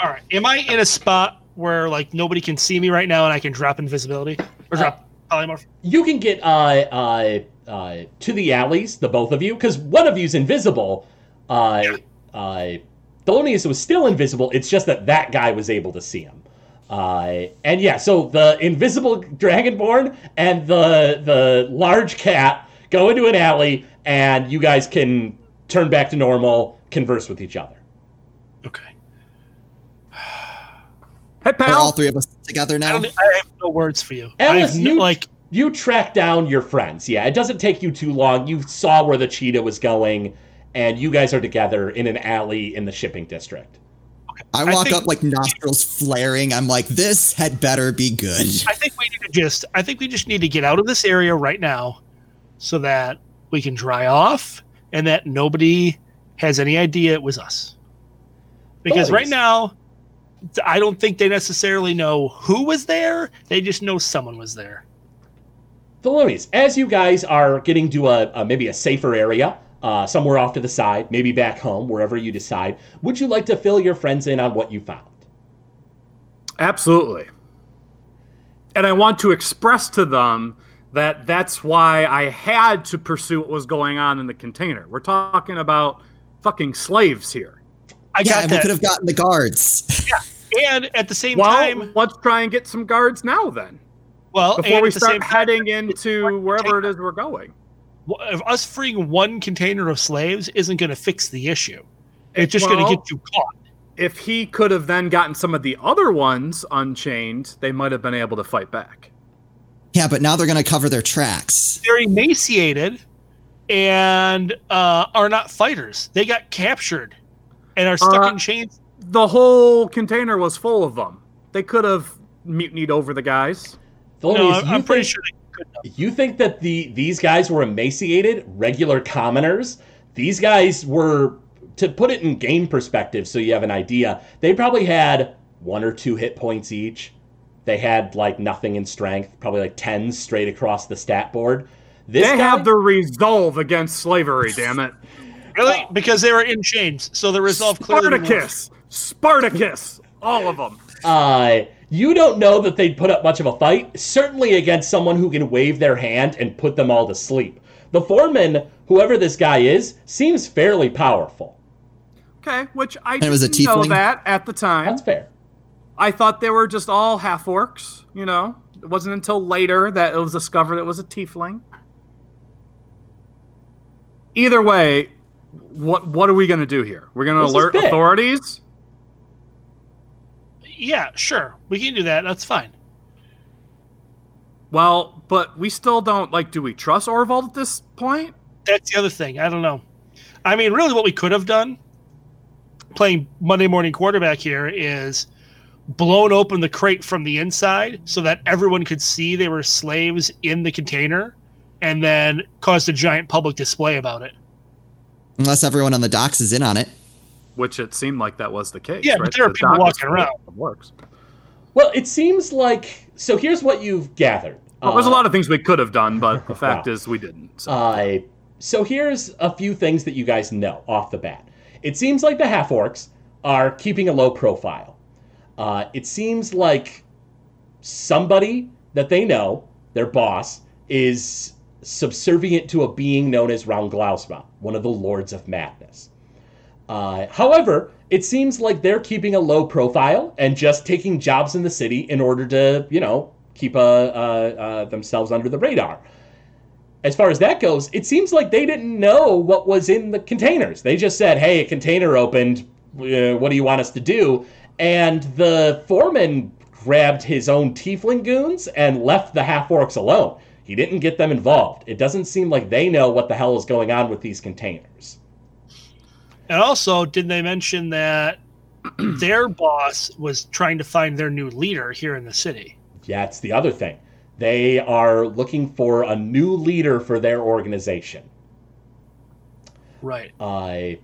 All right. Am I in a spot where like nobody can see me right now and I can drop invisibility or drop polymorph? You can get uh, uh, uh, to the alleys, the both of you, because one of you's invisible. Uh, uh, Thelonious was still invisible. It's just that that guy was able to see him. Uh, and yeah, so the invisible dragonborn and the the large cat go into an alley, and you guys can turn back to normal, converse with each other. Okay. Hey, Are all three of us together now? don't, I have no words for you. I Alice, no, you like you track down your friends. Yeah, it doesn't take you too long. You saw where the cheetah was going, and you guys are together in an alley in the shipping district. I I walk think- up like nostrils flaring. I'm like, this had better be good. I think we need to just I think we just need to get out of this area right now so that we can dry off and that nobody has any idea it was us. Because right now I don't think they necessarily know who was there. They just know someone was there. Thelonious, as you guys are getting to a, a maybe a safer area, uh, somewhere off to the side, maybe back home, wherever you decide, would you like to fill your friends in on what you found? Absolutely. And I want to express to them that that's why I had to pursue what was going on in the container. We're talking about fucking slaves here. I yeah, got and we could have gotten the guards. Yeah, and at the same Well, time, let's try and get some guards now then. well, Before we start same time, heading into wherever it is we're going. if us freeing one container of slaves isn't going to fix the issue. It's just going to get you caught. If he could have then gotten some of the other ones unchained, they might have been able to fight back. yeah, but now they're gonna cover their tracks. they're emaciated and uh, are not fighters. They got captured and are stuck Uh, in chains. The whole container was full of them. They could have mutinied over the guys. Thelonious, No, you I'm, I'm pretty think- sure they could. You think that the these guys were emaciated, regular commoners? These guys were, to put it in game perspective, so you have an idea. They probably had one or two hit points each. They had like nothing in strength, probably like tens straight across the stat board. This they guy, have the resolve against slavery, damn it. Really? Because they were in chains. So the resolve clearly. Spartacus! Spartacus! All of them. Uh, you don't know that they'd put up much of a fight, certainly against someone who can wave their hand and put them all to sleep. The foreman, whoever this guy is, seems fairly powerful. Okay, which I it was a didn't know tiefling? that at the time. That's fair. I thought they were just all half orcs, you know? It wasn't until later that it was discovered it was a tiefling. Either way, what what are we going to do here? We're going to alert authorities? Yeah, sure. We can do that. That's fine. Well, but we still don't like do we trust Orvald at this point? That's the other thing. I don't know. I mean, really, what we could have done, playing Monday morning quarterback here, is blown open the crate from the inside so that everyone could see they were slaves in the container, and then caused a giant public display about it. Unless everyone on the docks is in on it. Which it seemed like that was the case. Yeah, but there are The people walking around. Works. Well, it seems like so. Here's what you've gathered. Well, there's a Uh, lot of things we could have done, but the fact Wow. is we didn't. So. Uh, so here's a few things that you guys know off the bat. It seems like the half orcs are keeping a low profile. Uh, it seems like somebody that they know, their boss, is subservient to a being known as Raunglausma, one of the Lords of Madness. Uh, however, it seems like they're keeping a low profile and just taking jobs in the city in order to, you know, keep uh, uh, uh, themselves under the radar as far as that goes, it seems like they didn't know what was in the containers. They just said, "Hey, a container opened. Uh, what do you want us to do?" And the foreman grabbed his own tiefling goons and left the half orcs alone. He didn't get them involved. It doesn't seem like they know what the hell is going on with these containers. And also, didn't they mention that their boss was trying to find their new leader here in the city? Yeah, it's the other thing. They are looking for a new leader for their organization. Right. I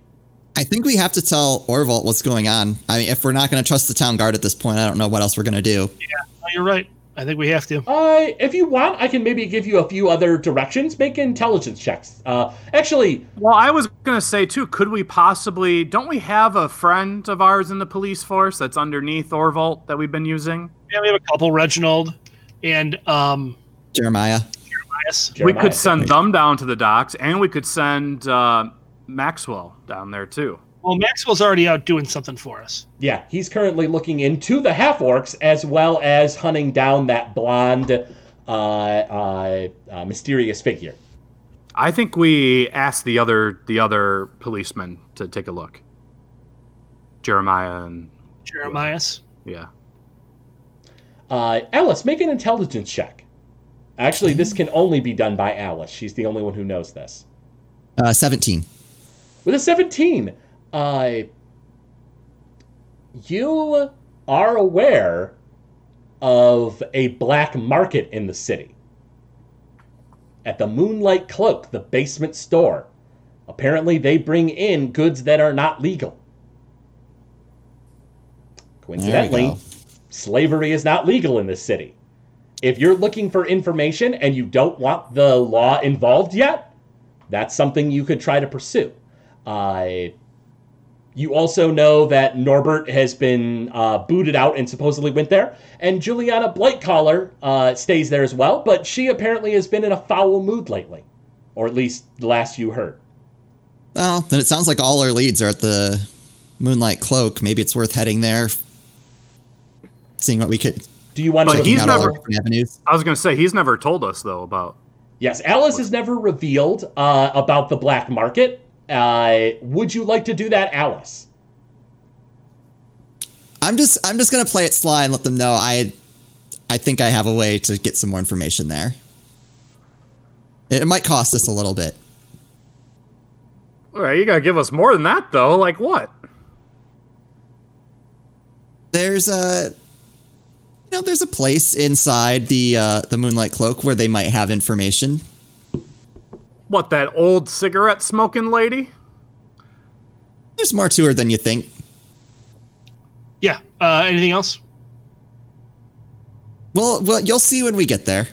I think we have to tell Orvalt what's going on. I mean, if we're not going to trust the town guard at this point, I don't know what else we're going to do. Oh, you're right. I think we have to. Uh, if you want, I can maybe give you a few other directions. Make intelligence checks. Uh, actually, Well, I was gonna say too. Could we possibly? Don't we have a friend of ours in the police force that's underneath Orvalt that we've been using? Yeah, we have a couple, Reginald and um, Jeremiah. Bias. we could send them down to the docks, and we could send uh, Maxwell down there too. Well, Maxwell's already out doing something for us. Yeah, he's currently looking into the half orcs as well as hunting down that blonde, uh, uh, uh, mysterious figure. I think we asked the other the other policeman to take a look. Jeremiah and Jeremiah's. yeah. Uh, Alice, make an intelligence check. Actually, this can only be done by Alice. She's the only one who knows this. Uh, 17. With a 17, uh, you are aware of a black market in the city. At the Moonlight Cloak, the basement store. Apparently, they bring in goods that are not legal. Coincidentally, slavery is not legal in this city. If you're looking for information and you don't want the law involved yet, that's something you could try to pursue. Uh, you also know that Norbert has been uh, booted out and supposedly went there, and Juliana Blightcaller uh, stays there as well, but she apparently has been in a foul mood lately, or at least the last you heard. Well, then it sounds like all our leads are at the Moonlight Cloak. Maybe it's worth heading there, seeing what we could. Do you want But to? he's looking at all never- avenues. I was gonna say he's never told us though about. Yes, Alice has never revealed uh, about the black market. Uh, would you like to do that, Alice? I'm just I'm just gonna play it sly and let them know I I think I have a way to get some more information there. It might cost us a little bit. All right, you gotta give us more than that though. Like what? There's a you know there's a place inside the uh, the Moonlight Cloak where they might have information. What that old cigarette smoking lady? There's more to her than you think. Yeah. Uh, anything else? Well, well, you'll see when we get there.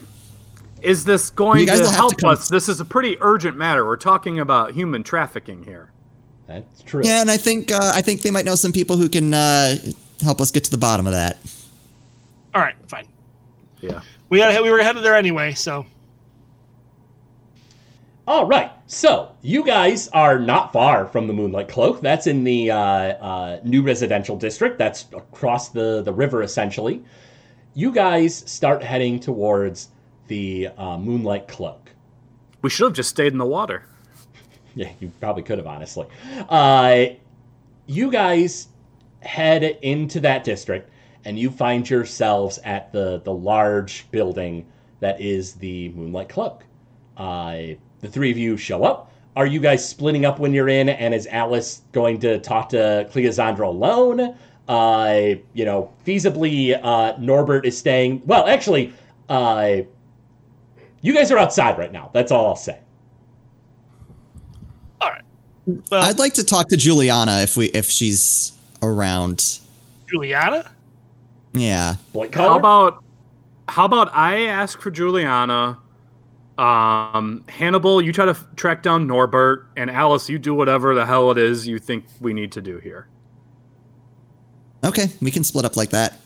Is this going You guys to will have to help us? This is a pretty urgent matter. We're talking about human trafficking here. That's true. Yeah, and I think uh, I think they might know some people who can uh, help us get to the bottom of that. All right, fine. Yeah. We got we were headed there anyway, so All right. So you guys are not far from the Moonlight Cloak. That's in the uh, uh, new residential district. That's across the the river, essentially. You guys start heading towards the uh, Moonlight Cloak. We should have just stayed in the water. Yeah, you probably could have, honestly. Uh, you guys head into that district, and you find yourselves at the the large building that is the Moonlight Cloak. Uh, the three of you show up. Are you guys splitting up when you're in? And is Alice going to talk to Cleosandra alone? Uh, you know, feasibly, uh, Norbert is staying. Well, actually, uh, you guys are outside right now. That's all I'll say. all right. Well, I'd like to talk to Juliana if we if she's around. Juliana. Yeah. Blake How about how about I ask for Juliana? Um, Hannibal, you try to f- track down Norbert, and Alice, you do whatever the hell it is you think we need to do here. Okay, we can split up like that.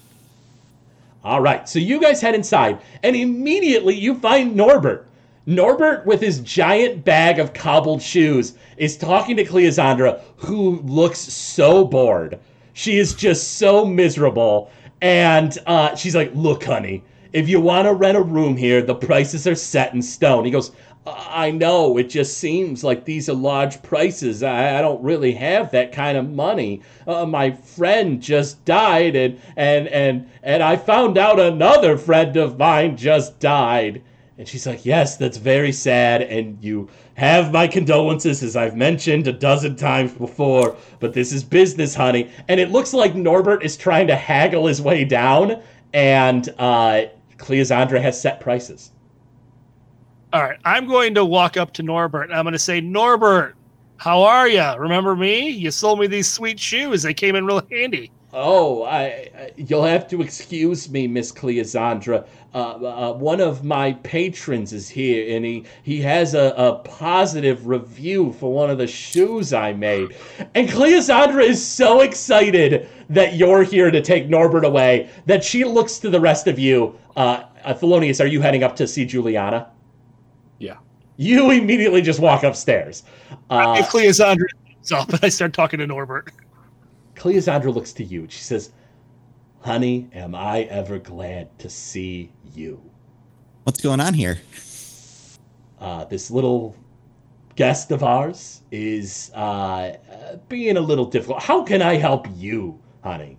All right, so you guys head inside, and immediately you find Norbert. Norbert, with his giant bag of cobbled shoes, is talking to Cleosandra, who looks so bored. She is just so miserable. And uh, she's like, Look, honey, if you want to rent a room here, the prices are set in stone. He goes, I know, it just seems like these are large prices. I, I don't really have that kind of money. Uh, my friend just died, and, and, and, and I found out another friend of mine just died. And she's like, Yes, that's very sad, and you have my condolences, as I've mentioned a dozen times before, but this is business, honey. And it looks like Norbert is trying to haggle his way down, and uh, Cleosandra has set prices. All right, I'm going to walk up to Norbert. I'm going to say, Norbert, how are you? Remember me? You sold me these sweet shoes. They came in real handy. Oh, I, I you'll have to excuse me, Miss Cleosandra. Uh, uh, one of my patrons is here, and he he has a, a positive review for one of the shoes I made. And Cleosandra is so excited that you're here to take Norbert away that she looks to the rest of you. Uh, uh, Thelonious, are you heading up to see Juliana? Yeah. You immediately just walk upstairs. Uh, Cleosandra up and I start talking to Norbert. Cleosandra looks to you. She says, Honey, am I ever glad to see you. What's going on here? Uh, this little guest of ours is uh, being a little difficult. How can I help you, honey?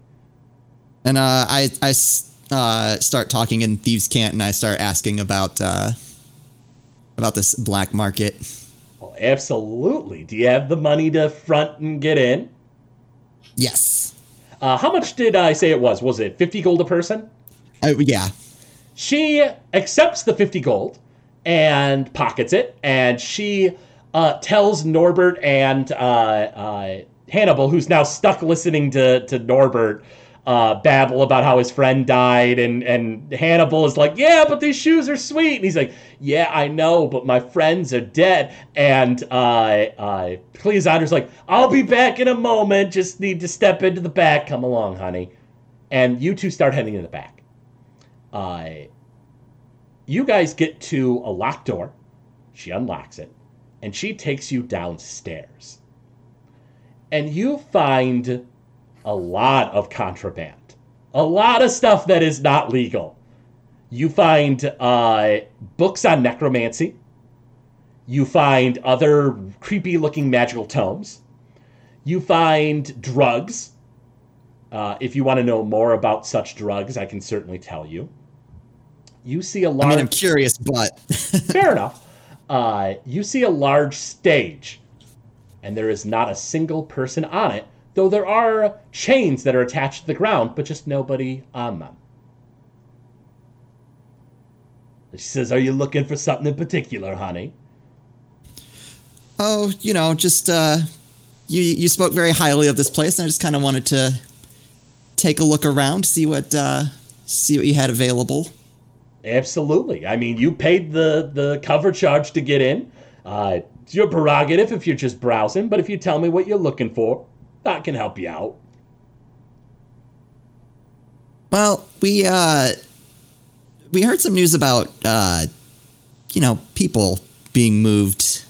And uh, I I uh, start talking in thieves' cant, and I start asking about uh, about this black market. Well, absolutely. Do you have the money to front and get in? Yes. Uh, how much did I say it was? Was it 50 gold a person? Uh, yeah. She accepts the 50 gold and pockets it, and she uh, tells Norbert and uh, uh, Hannibal, who's now stuck listening to, to Norbert uh, babble about how his friend died, and, and Hannibal is like, Yeah, but these shoes are sweet. And he's like, Yeah, I know, but my friends are dead. And uh, uh, Cleosandra's like, I'll be back in a moment, just need to step into the back. Come along, honey. And you two start heading in the back. Uh, you guys get to a locked door. She unlocks it, and she takes you downstairs. And you find a lot of contraband, a lot of stuff that is not legal. You find uh, books on necromancy. You find other creepy looking magical tomes. You find drugs. Uh, if you want to know more about such drugs, I can certainly tell you. You see a I large. mean, I'm curious, but Fair enough. Uh, you see a large stage, and there is not a single person on it, though there are chains that are attached to the ground, but just nobody on them. She says, Are you looking for something in particular, honey? oh, you know, just uh, you you spoke very highly of this place, and I just kind of wanted to take a look around, see what uh, see what you had available. Absolutely. I mean, you paid the, the cover charge to get in. Uh, it's your prerogative if you're just browsing, but if you tell me what you're looking for, that can help you out. Well, we uh we heard some news about uh you know, people being moved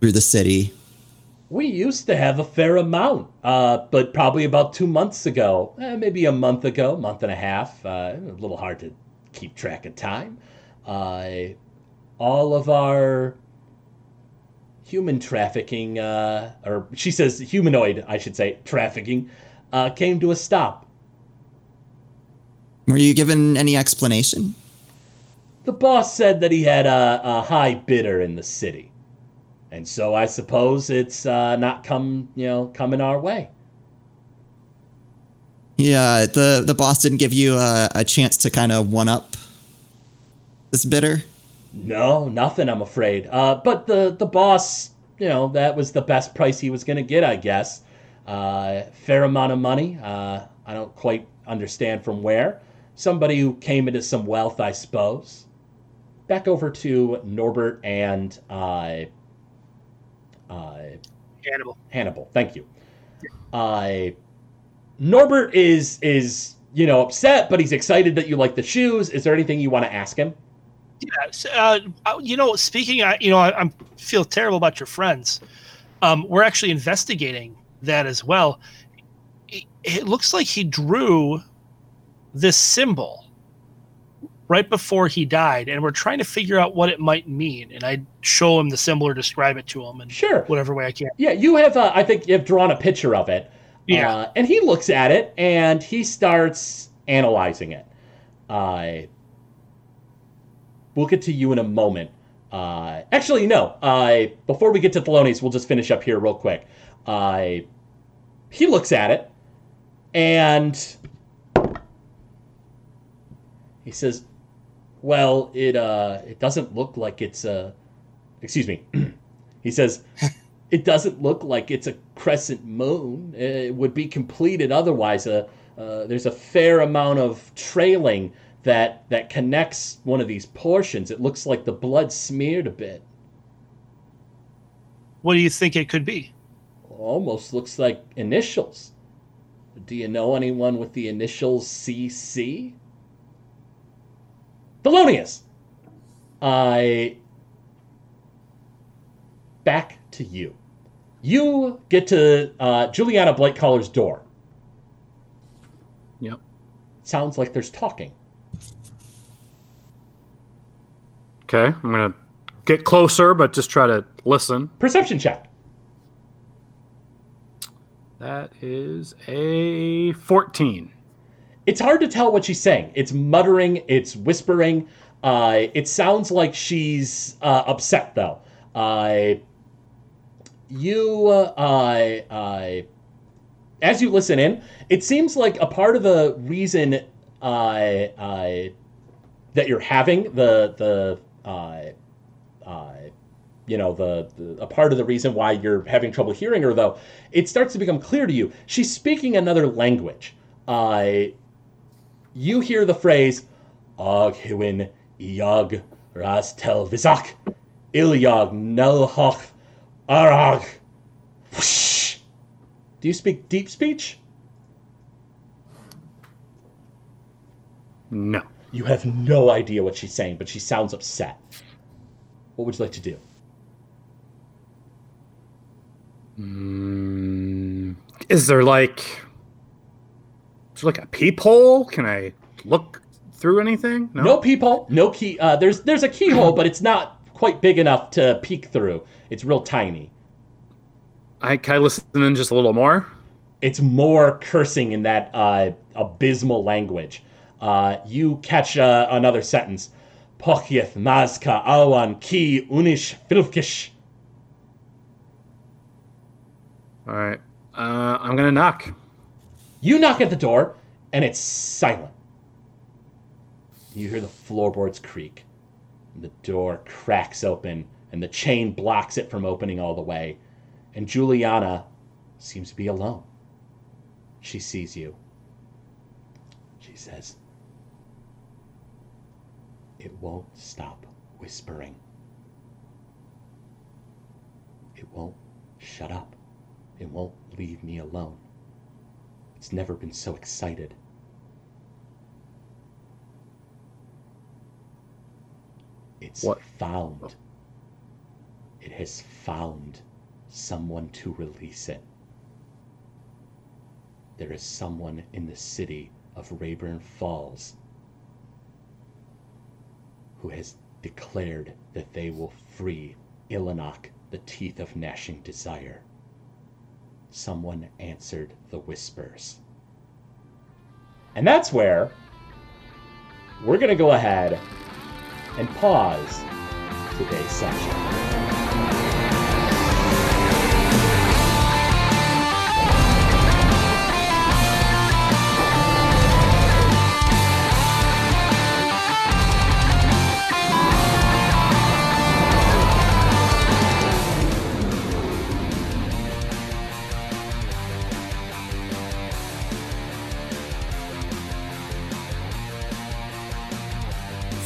through the city. We used to have a fair amount, uh, but probably about two months ago, eh, maybe a month ago, month and a half, uh, a little hard to keep track of time. Uh, all of our human trafficking, uh, or she says humanoid, I should say, trafficking, uh, came to a stop. Were you given any explanation? The boss said that he had a, a high bidder in the city. And so I suppose it's uh, not come, you know, coming our way. Yeah, the the boss didn't give you a, a chance to kind of one up this bidder. No, nothing, I'm afraid. Uh, but the, the boss, you know, that was the best price he was going to get, I guess. Uh, fair amount of money. Uh, I don't quite understand from where. Somebody who came into some wealth, I suppose. Back over to Norbert and uh, uh, Hannibal. Hannibal. Thank you. Uh, Norbert is is you know upset, but he's excited that you like the shoes. Is there anything you want to ask him? Yeah, so, uh, uh, you know, speaking, I, you know, I, I feel terrible about your friends. Um, we're actually investigating that as well. It, it looks like he drew this symbol right before he died, and we're trying to figure out what it might mean. And I show him the symbol or describe it to him and Sure. whatever way I can. Yeah, you have. Uh, I think you have drawn a picture of it. Yeah. Uh, and he looks at it and he starts analyzing it. Uh, we'll get to you in a moment. Uh, actually, no. Uh, before we get to Thelonious, we'll just finish up here real quick. Uh, he looks at it and he says, "Well, it uh, it doesn't look like it's uh, excuse me." he says, it doesn't look like it's a crescent moon. It would be completed otherwise. Uh, uh, there's a fair amount of trailing that that connects one of these portions. It looks like the blood smeared a bit. What do you think it could be? Almost looks like initials. Do you know anyone with the initials CC? Thelonious! I. Back to you. You get to uh, Juliana Blightcaller's door. Yep. Sounds like there's talking. Okay, I'm gonna get closer, but just try to listen. Perception check. That is a 14. It's hard to tell what she's saying. It's muttering, it's whispering. Uh, it sounds like she's uh, upset, though. Uh, you, uh, uh, as you listen in, it seems like a part of the reason uh, that you're having the the uh, uh, you know the, the a part of the reason why you're having trouble hearing her though it starts to become clear to you. She's speaking another language. Uh, you hear the phrase og hiwin iog ras tel visak ilyog nelhoch arag. Do you speak deep speech? No. You have no idea what she's saying but she sounds upset what would you like to do Mm, is there like is there like a peephole? Can I look through anything? No no peephole, no key. Uh, there's there's a keyhole, but it's not quite big enough to peek through. It's real tiny. I can I listen in just a little more? It's more cursing in that uh, abysmal language. Uh, you catch uh, another sentence. Pochieth mazka awan ki unish filkish. All right. Uh, I'm gonna knock. You knock at the door, and it's silent. You hear the floorboards creak. And the door cracks open, and the chain blocks it from opening all the way. And Juliana seems to be alone. She sees you. She says, It won't stop whispering. It won't shut up. It won't leave me alone. It's never been so excited. It's What? found. It has found someone to release it. There is someone in the city of Rayburn Falls who has declared that they will free Ilanok, the teeth of gnashing desire. Someone answered the whispers. And that's where we're going to go ahead and pause today's session.